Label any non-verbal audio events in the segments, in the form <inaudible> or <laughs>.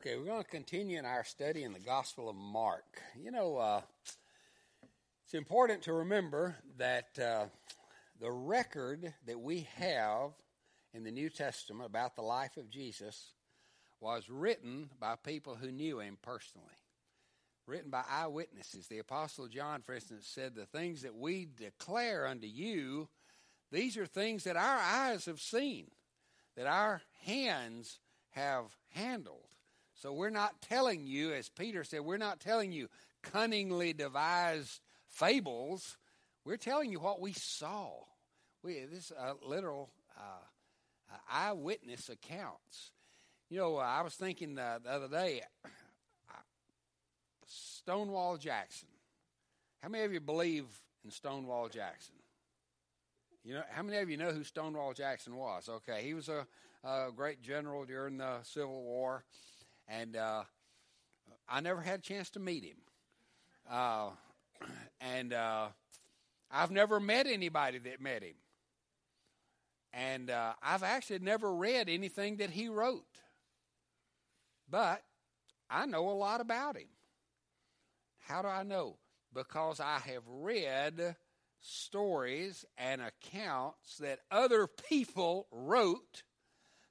Okay, we're going to continue in our study in the Gospel of Mark. You know, uh, it's important to remember that uh, the record that we have in the New Testament about the life of Jesus was written by people who knew him personally, written by eyewitnesses. The Apostle John, for instance, said, The things that we declare unto you, these are things that our eyes have seen, that our hands have handled. So we're not telling you, as Peter said, we're not telling you cunningly devised fables. We're telling you what we saw. We, this uh, literal uh, eyewitness accounts. You know, uh, I was thinking uh, the other day, Stonewall Jackson. How many of you believe in Stonewall Jackson? You know, how many of you know who Stonewall Jackson was? Okay, he was a, a great general during the Civil War and uh, I never had a chance to meet him. Uh, and uh, I've never met anybody that met him. And uh, I've actually never read anything that he wrote. But I know a lot about him. How do I know? Because I have read stories and accounts that other people wrote,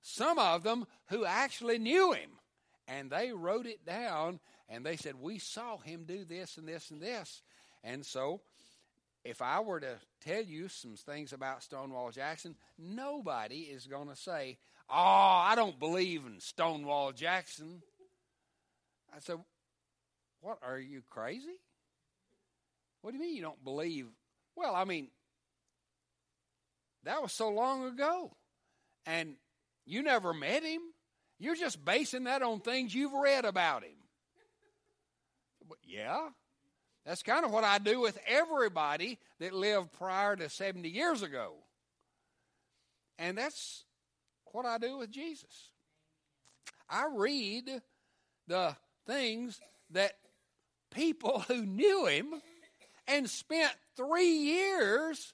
some of them who actually knew him and they wrote it down and they said, We saw him do this and this and this. And so, if I were to tell you some things about Stonewall Jackson, nobody is going to say, Oh, I don't believe in Stonewall Jackson. I said, What, are you crazy? What do you mean you don't believe? Well, I mean, that was so long ago. And you never met him. You're just basing that on things you've read about him. Yeah, that's kind of what I do with everybody that lived prior to 70 years ago. And that's what I do with Jesus. I read the things that people <laughs> who knew him and spent three years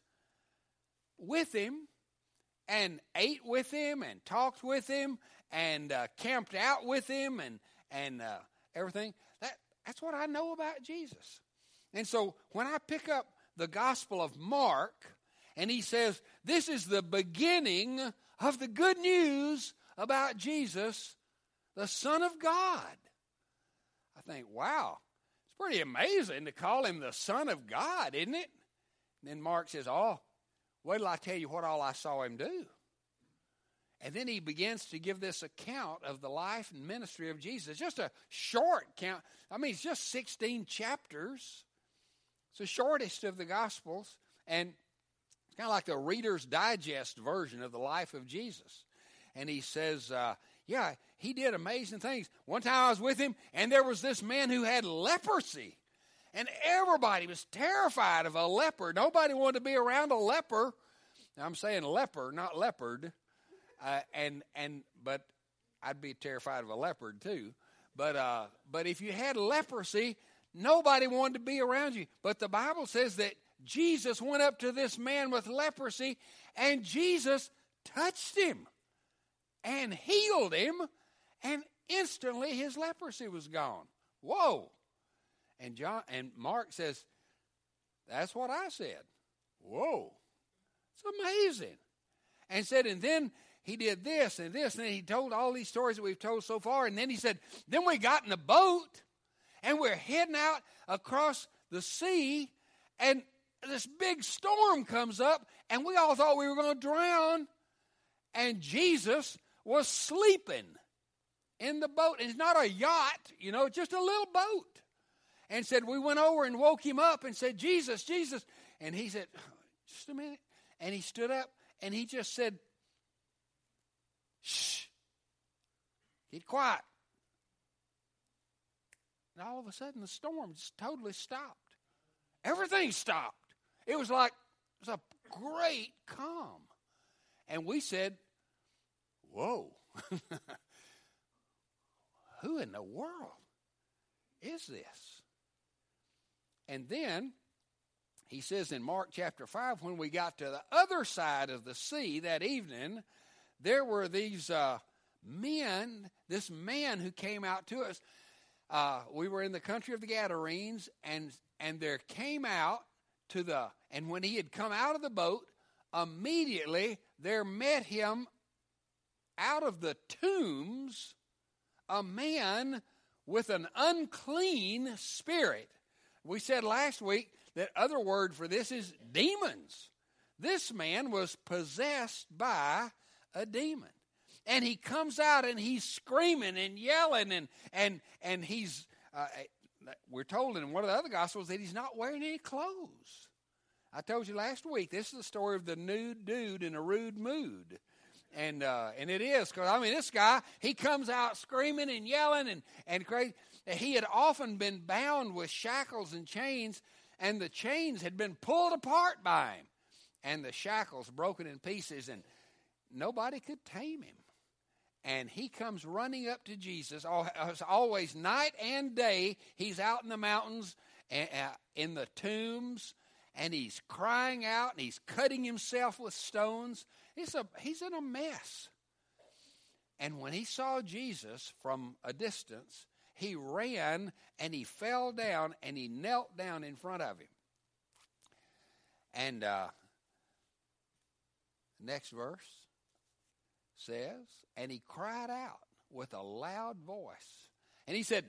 with him and ate with him and talked with him and uh, camped out with him and and uh, everything. That that's what I know about Jesus. And so when I pick up the Gospel of Mark and he says this is the beginning of the good news about Jesus, the Son of God, I think, wow, it's pretty amazing to call him the Son of God, isn't it? And then Mark says, oh, wait till I tell you what all I saw him do. And then he begins to give this account of the life and ministry of Jesus. Just a short count. I mean, it's just 16 chapters. It's the shortest of the Gospels. And it's kind of like the Reader's Digest version of the life of Jesus. And he says, uh, Yeah, he did amazing things. One time I was with him, and there was this man who had leprosy. And everybody was terrified of a leper. Nobody wanted to be around a leper. Now, I'm saying leper, not leopard. Uh, and and but I'd be terrified of a leopard too. But uh, but if you had leprosy, nobody wanted to be around you. But the Bible says that Jesus went up to this man with leprosy, and Jesus touched him and healed him, and instantly his leprosy was gone. Whoa! And John and Mark says, "That's what I said." Whoa! It's amazing. And said, and then he did this and this, and he told all these stories that we've told so far. And then he said, then we got in a boat and we're heading out across the sea, and this big storm comes up, and we all thought we were going to drown. And Jesus was sleeping in the boat. And it's not a yacht, you know, just a little boat. And said, we went over and woke him up and said, Jesus, Jesus. And he said, just a minute. And he stood up and he just said, Shh. Get quiet. And all of a sudden, the storm just totally stopped. Everything stopped. It was like it was a great calm. And we said, Whoa. <laughs> Who in the world is this? And then he says in Mark chapter 5, when we got to the other side of the sea that evening, there were these uh, men, this man who came out to us, uh, we were in the country of the Gadarenes, and and there came out to the, and when he had come out of the boat, immediately there met him out of the tombs a man with an unclean spirit. We said last week that other word for this is demons. This man was possessed by a demon. And he comes out and he's screaming and yelling and and and he's uh, we're told in one of the other gospels that he's not wearing any clothes. I told you last week this is the story of the nude dude in a rude mood and uh, and it is because I mean this guy he comes out screaming and yelling and and crazy. He had often been bound with shackles and chains, and the chains had been pulled apart by him, and the shackles broken in pieces, and nobody could tame him. And he comes running up to Jesus. Always night and day, he's out in the mountains, in the tombs, and he's crying out, and he's cutting himself with stones He's, a, he's in a mess. And when he saw Jesus from a distance, he ran and he fell down and he knelt down in front of him. And uh, next verse says, and he cried out with a loud voice. And he said,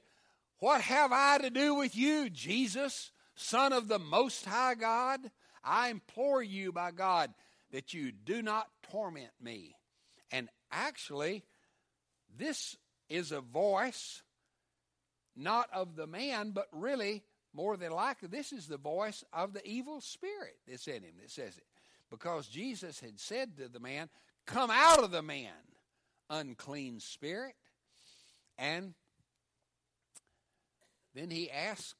What have I to do with you, Jesus, Son of the Most High God? I implore you by God that you do not torment me. And actually, this is a voice not of the man, but really, more than likely, this is the voice of the evil spirit that's in him that says it. Because Jesus had said to the man, Come out of the man, unclean spirit. And then he asked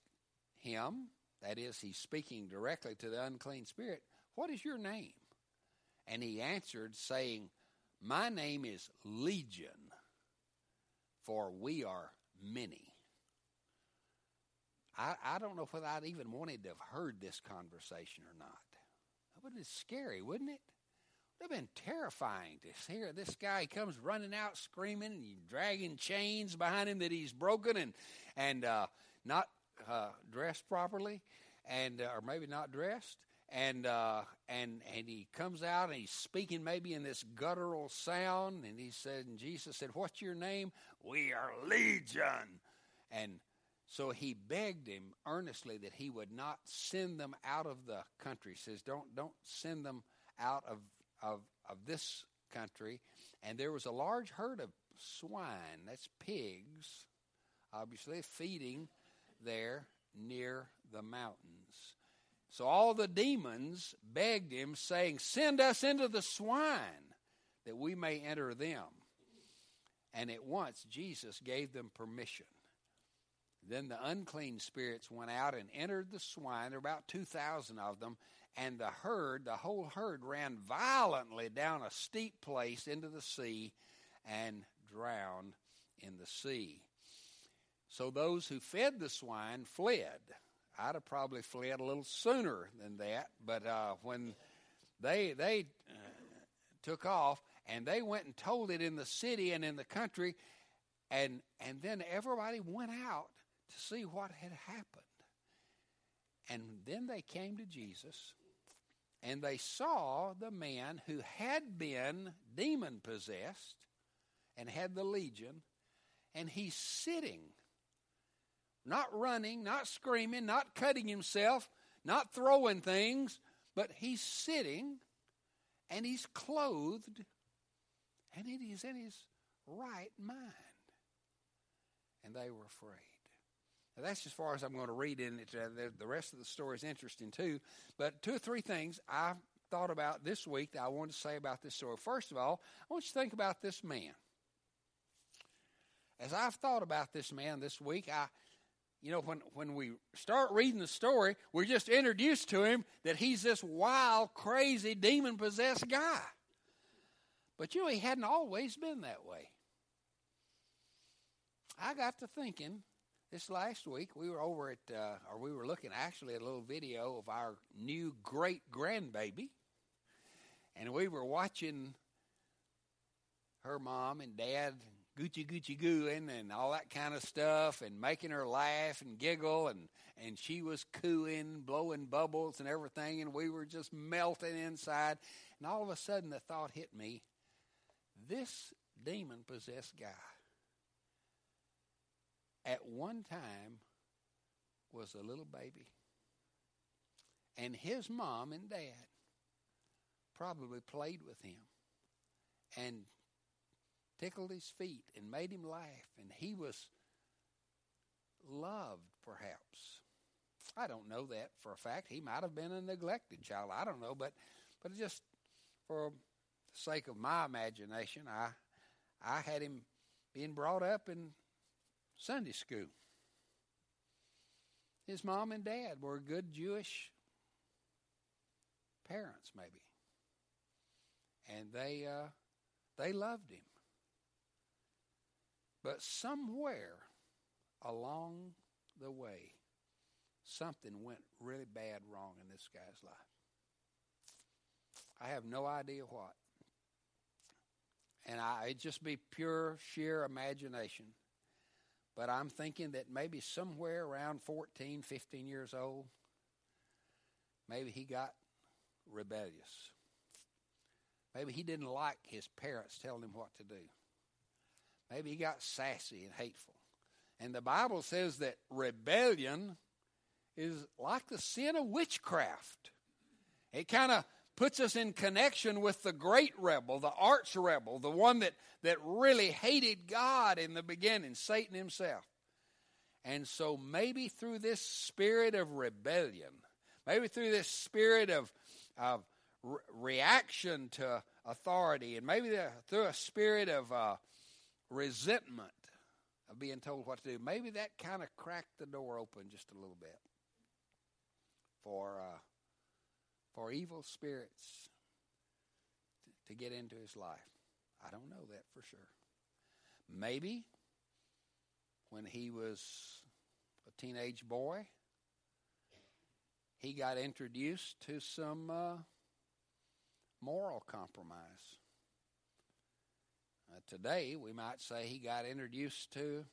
him, that is, he's speaking directly to the unclean spirit, What is your name? And he answered, saying, My name is Legion, for we are many. I, I don't know whether I'd even wanted to have heard this conversation or not. That would have been scary, wouldn't it? Have been terrifying to hear this guy comes running out screaming and dragging chains behind him that he's broken and and uh, not uh, dressed properly, and uh, or maybe not dressed, and uh, and and he comes out and he's speaking maybe in this guttural sound, and he said, and Jesus said, "What's your name? We are Legion," and so he begged him earnestly that he would not send them out of the country. He says, "Don't don't send them out of of of this country." And there was a large herd of swine, that's pigs, obviously feeding there near the mountains. So all the demons begged him, saying, Send us into the swine that we may enter them. And at once Jesus gave them permission. Then the unclean spirits went out and entered the swine. There were about 2,000 of them. And the herd, the whole herd, ran violently down a steep place into the sea and drowned in the sea. So those who fed the swine fled. I'd have probably fled a little sooner than that. But uh, when they they uh, took off and they went and told it in the city and in the country, and and then everybody went out to see what had happened. And then they came to Jesus, and they saw the man who had been demon possessed and had the legion, and he's sitting not running, not screaming, not cutting himself, not throwing things, but he's sitting and he's clothed and is in his right mind. And they were afraid. Now, that's as far as I'm going to read in it. Uh, the rest of the story is interesting too. But two or three things I thought about this week that I wanted to say about this story. First of all, I want you to think about this man. As I've thought about this man this week, I you know, when, when we start reading the story, we're just introduced to him that he's this wild, crazy, demon possessed guy. But you know, he hadn't always been that way. I got to thinking this last week, we were over at, uh, or we were looking actually at a little video of our new great grandbaby. And we were watching her mom and dad Gucci Gucci gooing and all that kind of stuff and making her laugh and giggle and and she was cooing, blowing bubbles and everything and we were just melting inside and all of a sudden the thought hit me this demon possessed guy at one time was a little baby and his mom and dad probably played with him and tickled his feet and made him laugh, and he was loved, perhaps. I don't know that for a fact. He might have been a neglected child. I don't know, but but just for the sake of my imagination, I I had him being brought up in Sunday school. His mom and dad were good Jewish parents, maybe, and they uh, they loved him. But somewhere along the way, something went really bad wrong in this guy's life. I have no idea what. And I it just be pure, sheer imagination. But I'm thinking that maybe somewhere around 14, 15 years old, maybe he got rebellious. Maybe he didn't like his parents telling him what to do. Maybe he got sassy and hateful. And the Bible says that rebellion is like the sin of witchcraft. It kind of puts us in connection with the great rebel, the arch rebel, the one that, that really hated God in the beginning, Satan himself. And so maybe through this spirit of rebellion, maybe through this spirit of, of re- reaction to authority, and maybe the, through a spirit of uh, resentment of being told what to do. Maybe that kind of cracked the door open just a little bit for uh, for evil spirits to, get into his life. I don't know that for sure. Maybe when he was a teenage boy, he got introduced to some uh, moral compromise. Uh, today, we might say he got introduced to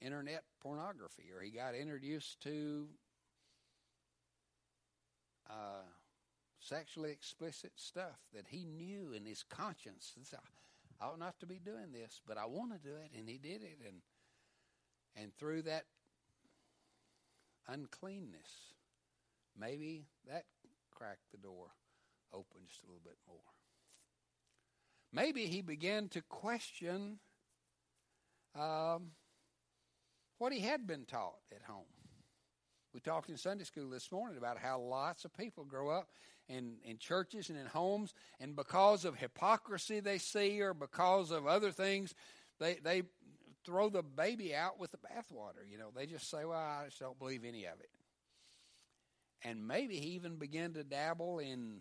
internet pornography or he got introduced to uh, sexually explicit stuff that he knew in his conscience. I ought not to be doing this, but I want to do it, and he did it, and and through that uncleanness, maybe that cracked the door open just a little bit more. Maybe he began to question um, what he had been taught at home. We talked in Sunday school this morning about how lots of people grow up in, in churches and in homes, and because of hypocrisy they see or because of other things, they, they throw the baby out with the bathwater. You know, they just say, well, I just don't believe any of it. And maybe he even began to dabble in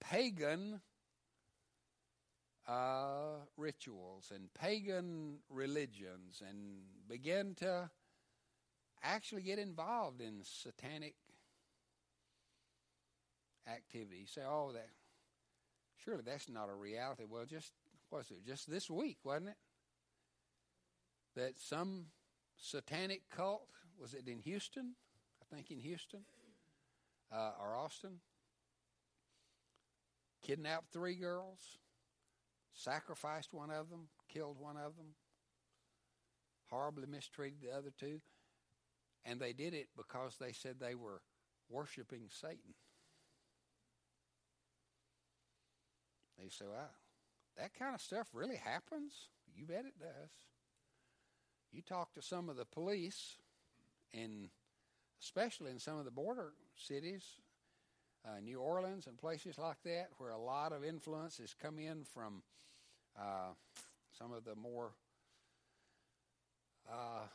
pagan uh, rituals and pagan religions and begin to actually get involved in satanic activity. You say, oh, that surely that's not a reality. Well, just was it just this week, wasn't it? That some satanic cult was it in Houston? I think in Houston uh, or Austin kidnapped three girls sacrificed one of them, killed one of them, horribly mistreated the other two. And they did it because they said they were worshiping Satan. They say, well, that kind of stuff really happens? You bet it does. You talk to some of the police, and especially in some of the border cities, uh, New Orleans and places like that, where a lot of influence has come in from uh, some of the more uh,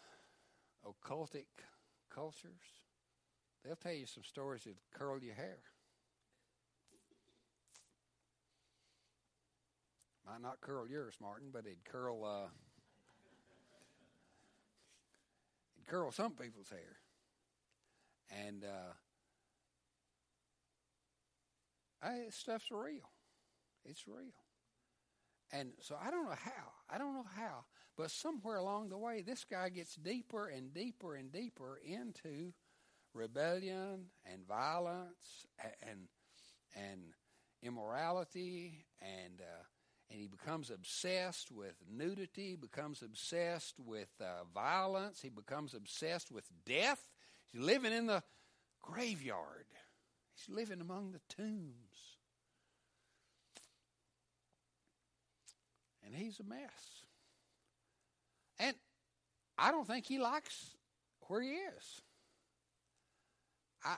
occultic cultures. They'll tell you some stories that curl your hair. Might not curl yours, Martin, but it'd curl uh, it'd curl some people's hair. And uh, I, stuff's real. It's real. And so I don't know how. I don't know how. But somewhere along the way, this guy gets deeper and deeper and deeper into rebellion and violence and and immorality and uh, and he becomes obsessed with nudity, becomes obsessed with uh, violence, he becomes obsessed with death. He's living in the graveyard. He's living among the tombs. And he's a mess. And I don't think he likes where he is. I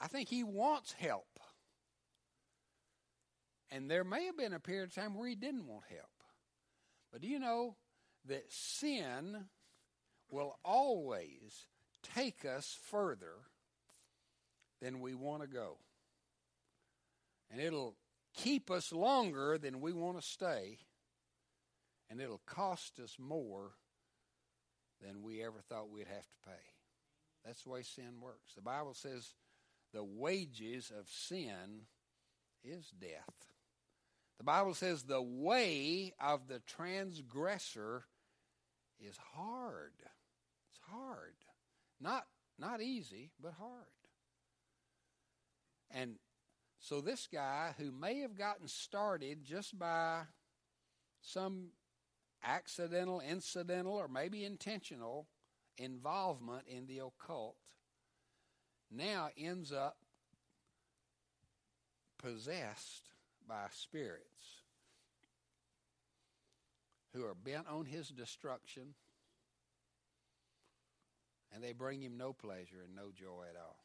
I think he wants help. And there may have been a period of time where he didn't want help. But do you know that sin will always take us further than we want to go? And it'll keep us longer than we want to stay. And it'll cost us more than we ever thought we'd have to pay. That's the way sin works. The Bible says the wages of sin is death. The Bible says the way of the transgressor is hard. It's hard. Not not easy, but hard. And so this guy who may have gotten started just by some accidental, incidental, or maybe intentional involvement in the occult now ends up possessed by spirits who are bent on his destruction and they bring him no pleasure and no joy at all.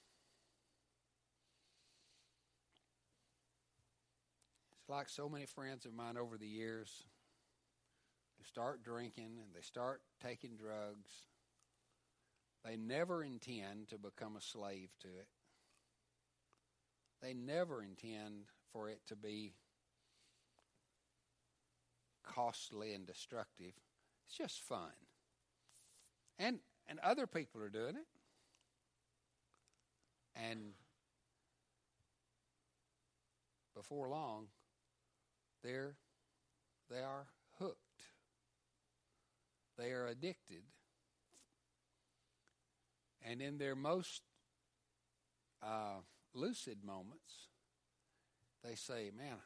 It's like so many friends of mine over the years who start drinking and they start taking drugs. They never intend to become a slave to it. They never intend for it to be costly and destructive. It's just fun. And and other people are doing it. And before long, they're they are hooked. They are addicted. And in their most uh, lucid moments, they say, "Man,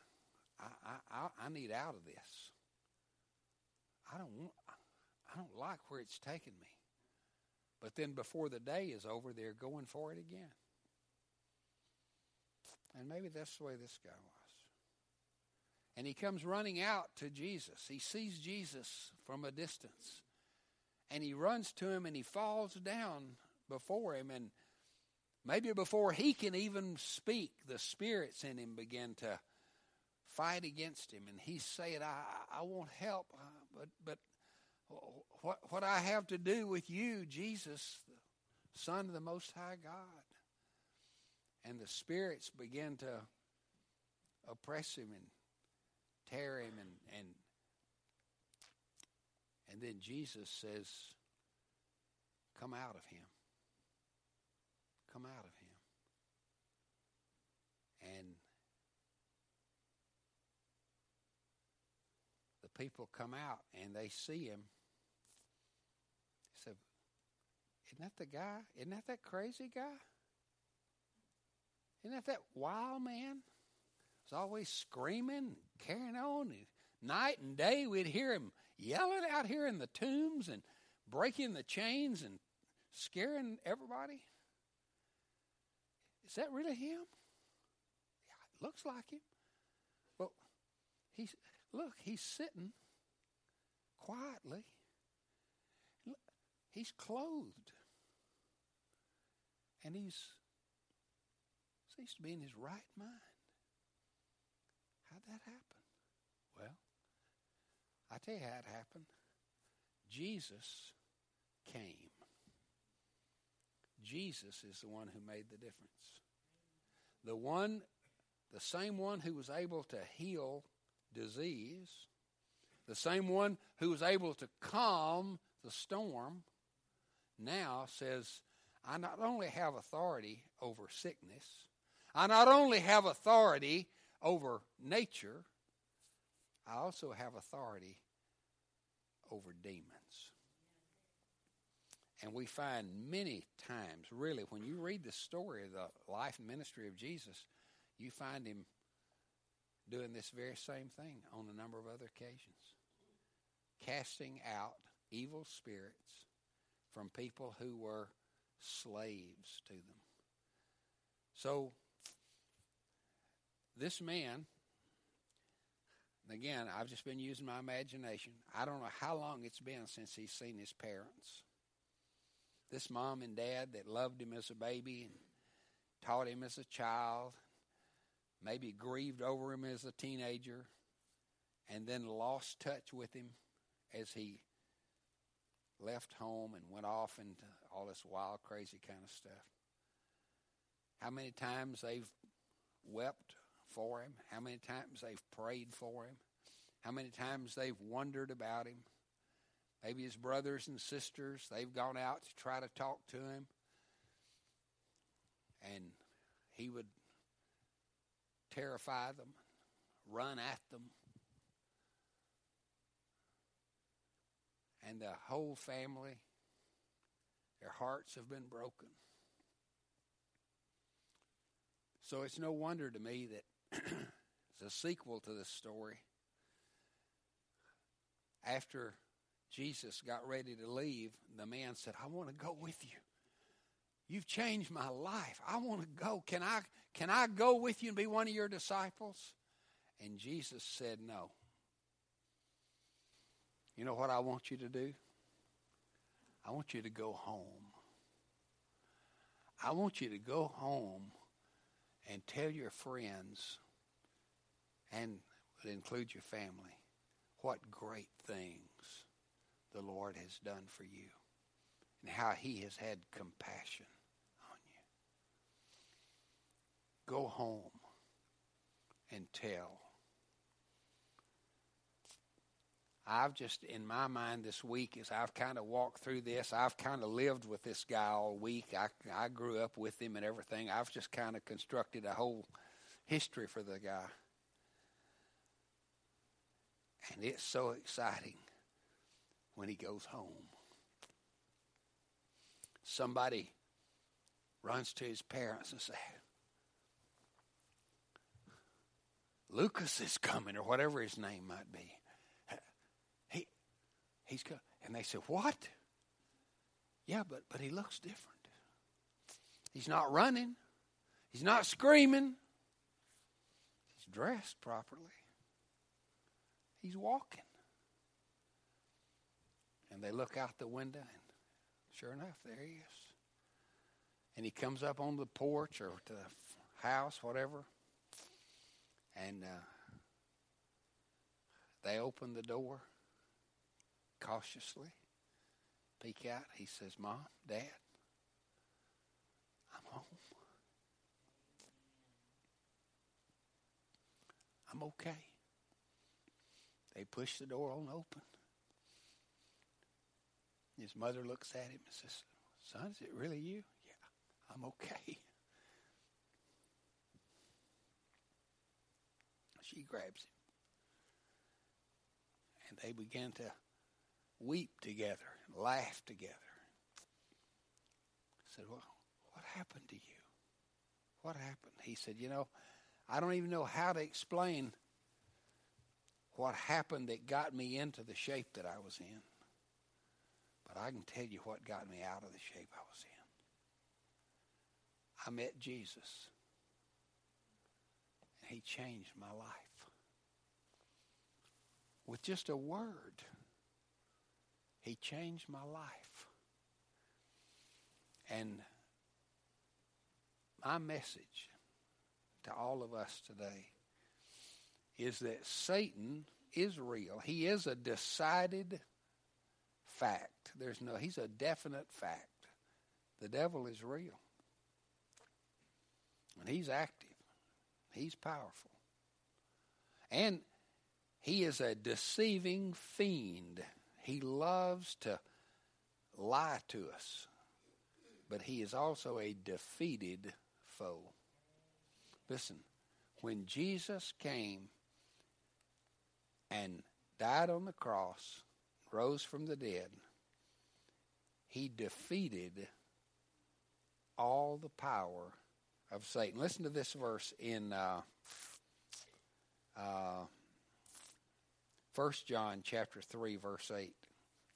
I, I I need out of this. I don't want. I don't like where it's taking me." But then before the day is over, they're going for it again. And maybe that's the way this guy was. And he comes running out to Jesus. He sees Jesus from a distance. And he runs to him and he falls down before him. And Maybe before he can even speak, the spirits in him begin to fight against him, and he's saying, "I, I want help, uh, but but what what I have to do with you, Jesus, the Son of the Most High God?" And the spirits begin to oppress him and tear him, and and and then Jesus says, "Come out of him." Come out of him. And the people come out and they see him. He said, Isn't that the guy? Isn't that that crazy guy? Isn't that that wild man? He's always screaming, carrying on. Night and day, we'd hear him yelling out here in the tombs and breaking the chains and scaring everybody. Is that really him? Yeah, it looks like him. Well, he's look, he's sitting quietly. He's clothed. And he's seems to be in his right mind. How'd that happen? Well, I tell you how it happened. Jesus came. Jesus is the one who made the difference. The one, the same one who was able to heal disease, the same one who was able to calm the storm, now says, I not only have authority over sickness, I not only have authority over nature, I also have authority over demons. And we find many times, really, when you read the story of the life and ministry of Jesus, you find him doing this very same thing on a number of other occasions casting out evil spirits from people who were slaves to them. So, this man, again, I've just been using my imagination. I don't know how long it's been since he's seen his parents. This mom and dad that loved him as a baby and taught him as a child, maybe grieved over him as a teenager, and then lost touch with him as he left home and went off into all this wild, crazy kind of stuff. How many times they've wept for him, how many times they've prayed for him, how many times they've wondered about him. Maybe his brothers and sisters, they've gone out to try to talk to him. And he would terrify them, run at them. And the whole family, their hearts have been broken. So it's no wonder to me that <clears throat> it's a sequel to this story. After Jesus got ready to leave, the man said, I want to go with you. You've changed my life. I want to go. Can I can I go with you and be one of your disciples? And Jesus said no. You know what I want you to do? I want you to go home. I want you to go home and tell your friends and include your family what great things the Lord has done for you and how he has had compassion on you. Go home and tell. I've just, in my mind this week, as I've kind of walked through this, I've kind of lived with this guy all week. I, I grew up with him and everything. I've just kind of constructed a whole history for the guy. And it's so exciting when he goes home. Somebody runs to his parents and says, Lucas is coming, or whatever his name might be. He, he's coming. And they said, What? Yeah, but, but he looks different. He's not running, he's not screaming, he's dressed properly, he's walking. They look out the window, and sure enough, there he is. And he comes up on the porch or to the house, whatever, and uh, they open the door cautiously, peek out. He says, Mom, Dad, I'm home. I'm okay. They push the door on open. His mother looks at him and says, Son, is it really you? Yeah, I'm okay. <laughs> She grabs him. And they begin to weep together, laugh together. Said, Well, what happened to you? What happened? He said, You know, I don't even know how to explain what happened that got me into the shape that I was in. But I can tell you what got me out of the shape I was in. I met Jesus. And he changed my life. With just a word, he changed my life. And my message to all of us today is that Satan is real. He is a decided fact. There's no, he's a definite fact. The devil is real. And he's active. He's powerful. And he is a deceiving fiend. He loves to lie to us. But he is also a defeated foe. Listen, when Jesus came and died on the cross, rose from the dead, he defeated all the power of Satan. Listen to this verse in uh, uh, 1 John chapter 3, verse 8,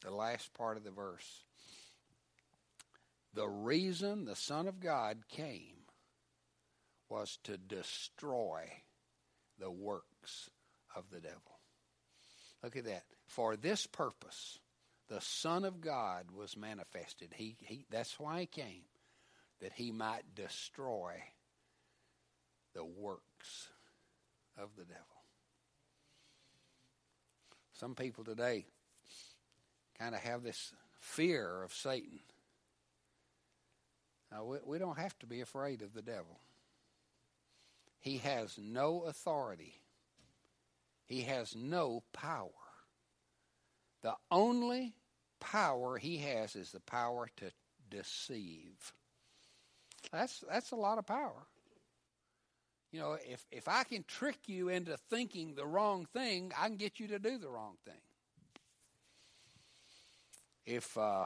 the last part of the verse. The reason the Son of God came was to destroy the works of the devil. Look at that. For this purpose, the Son of God was manifested. He, he, that's why he came, that he might destroy the works of the devil. Some people today kind of have this fear of Satan. Now, we, we don't have to be afraid of the devil. He has no authority, he has no power. The only power he has is the power to deceive. That's that's a lot of power. You know, if if I can trick you into thinking the wrong thing, I can get you to do the wrong thing. If uh,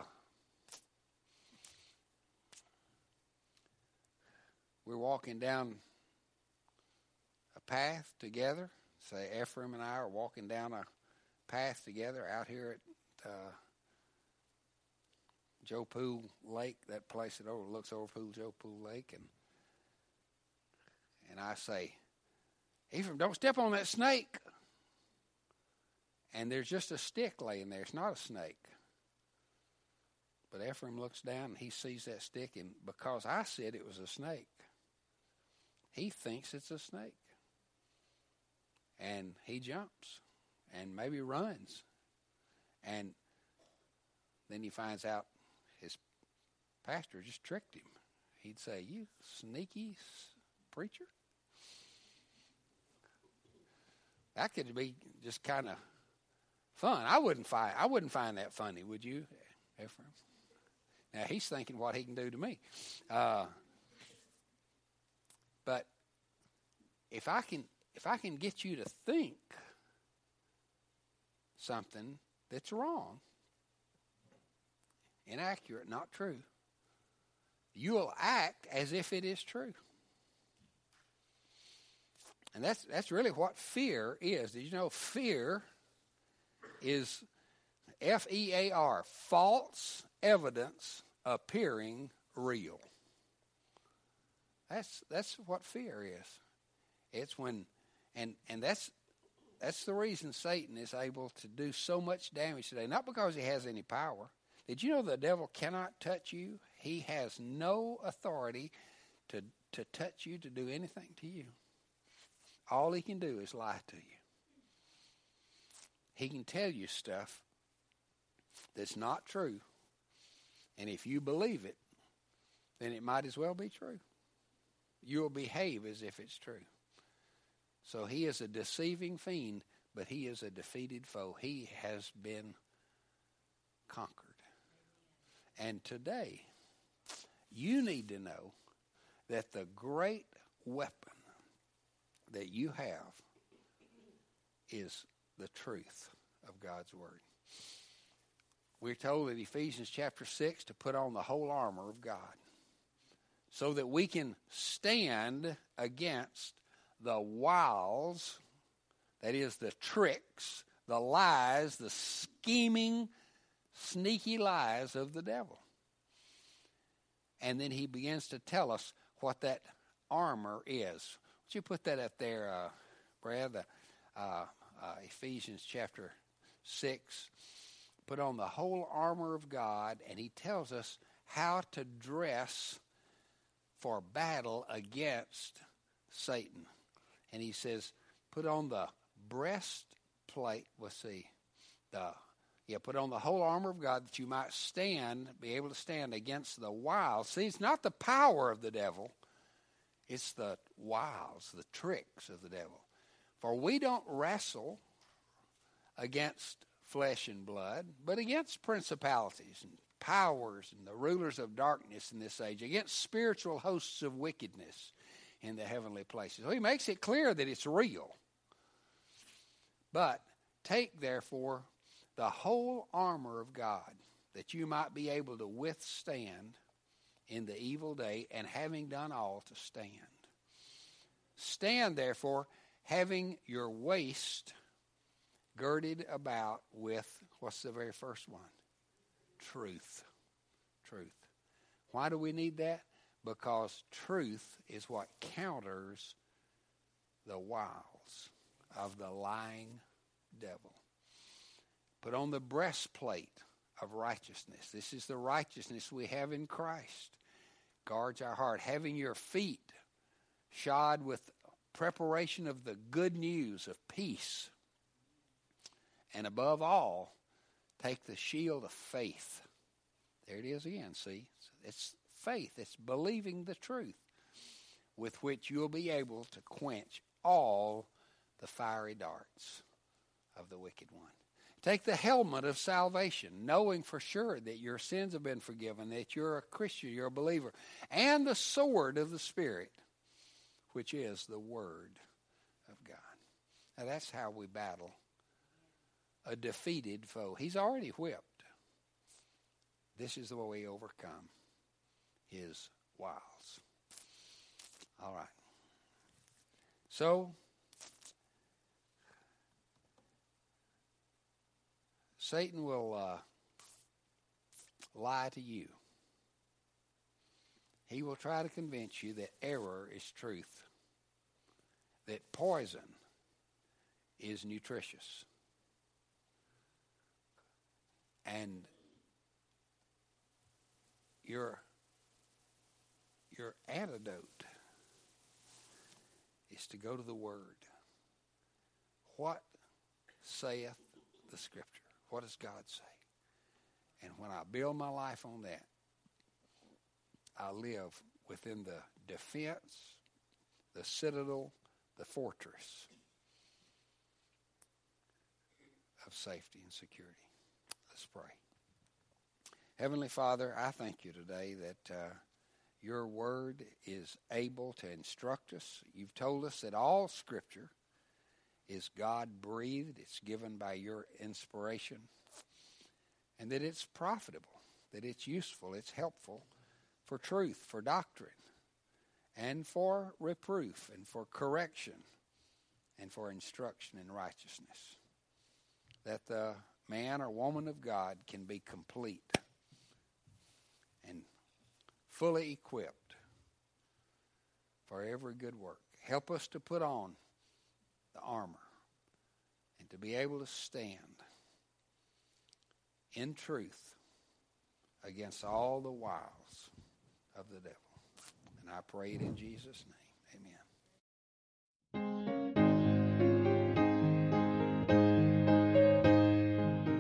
we're walking down a path together, say Ephraim and I are walking down a path together out here at uh, Joe Pool Lake, that place that overlooks over Pool Joe Pool Lake, and and I say, Ephraim, don't step on that snake. And there's just a stick laying there. It's not a snake. But Ephraim looks down and he sees that stick, and because I said it was a snake, he thinks it's a snake. And he jumps and maybe runs. And then he finds out pastor just tricked him. He'd say, You sneaky preacher. That could be just kind of fun. I wouldn't find I wouldn't find that funny, would you, Ephraim? Now he's thinking what he can do to me. Uh, but if I can if I can get you to think something that's wrong, inaccurate, not true, you'll act as if it is true. And that's that's really what fear is. Did you know fear is F E A R, false evidence appearing real. That's that's what fear is. It's when and and that's that's the reason Satan is able to do so much damage today. Not because he has any power. Did you know the devil cannot touch you? He has no authority to to touch you to do anything to you. All he can do is lie to you. He can tell you stuff that's not true. And if you believe it, then it might as well be true. You'll behave as if it's true. So he is a deceiving fiend, but he is a defeated foe. He has been conquered. And today, you need to know that the great weapon that you have is the truth of God's Word. We're told in Ephesians chapter 6 to put on the whole armor of God so that we can stand against the wiles, that is, the tricks, the lies, the scheming, sneaky lies of the devil. And then he begins to tell us what that armor is Would you put that up there, uh, Brad? The, uh, uh, Ephesians chapter 6. Put on the whole armor of God, and he tells us how to dress for battle against Satan. And he says, put on the breastplate. Let's see. The yeah, put on the whole armor of God that you might stand, be able to stand against the wiles. See, it's not the power of the devil. It's the wiles, the tricks of the devil. For we don't wrestle against flesh and blood, but against principalities and powers and the rulers of darkness in this age, against spiritual hosts of wickedness in the heavenly places. So he makes it clear that it's real. But Take, therefore, the whole armor of God, that you might be able to withstand in the evil day, and having done all, to stand. Stand, therefore, having your waist girded about with, what's the very first one? Truth. Truth. Why do we need that? Because truth is what counters the wiles of the lying devil. Put on the breastplate of righteousness. This is the righteousness we have in Christ. Guards our heart. Having your feet shod with preparation of the good news of peace. And above all, take the shield of faith. There it is again, see? It's faith, it's believing the truth with which you'll be able to quench all the fiery darts of the wicked one. Take the helmet of salvation, knowing for sure that your sins have been forgiven, that you're a Christian, you're a believer, and the sword of the Spirit, which is the Word of God. Now, that's how we battle a defeated foe. He's already whipped. This is the way we overcome his wiles. All right. So, Satan will uh, lie to you. He will try to convince you that error is truth, that poison is nutritious. And your your antidote is to go to the Word. What saith the Scripture? What does God say? And when I build my life on that, I live within the defense, the citadel, the fortress of safety and security. Let's pray. Heavenly Father, I thank you today that uh, your word is able to instruct us. You've told us that all Scripture is God breathed, it's given by your inspiration, and that it's profitable, that it's useful, it's helpful for truth, for doctrine, and for reproof, and for correction, and for instruction in righteousness. That the man or woman of God can be complete and fully equipped for every good work. Help us to put on the armor and to be able to stand in truth against all the wiles of the devil. And I pray it in Jesus' name. Amen.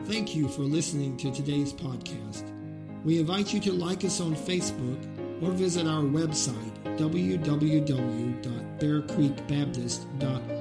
Thank you for listening to today's podcast. We invite you to like us on Facebook or visit our website, www.bearcreekbaptist.org.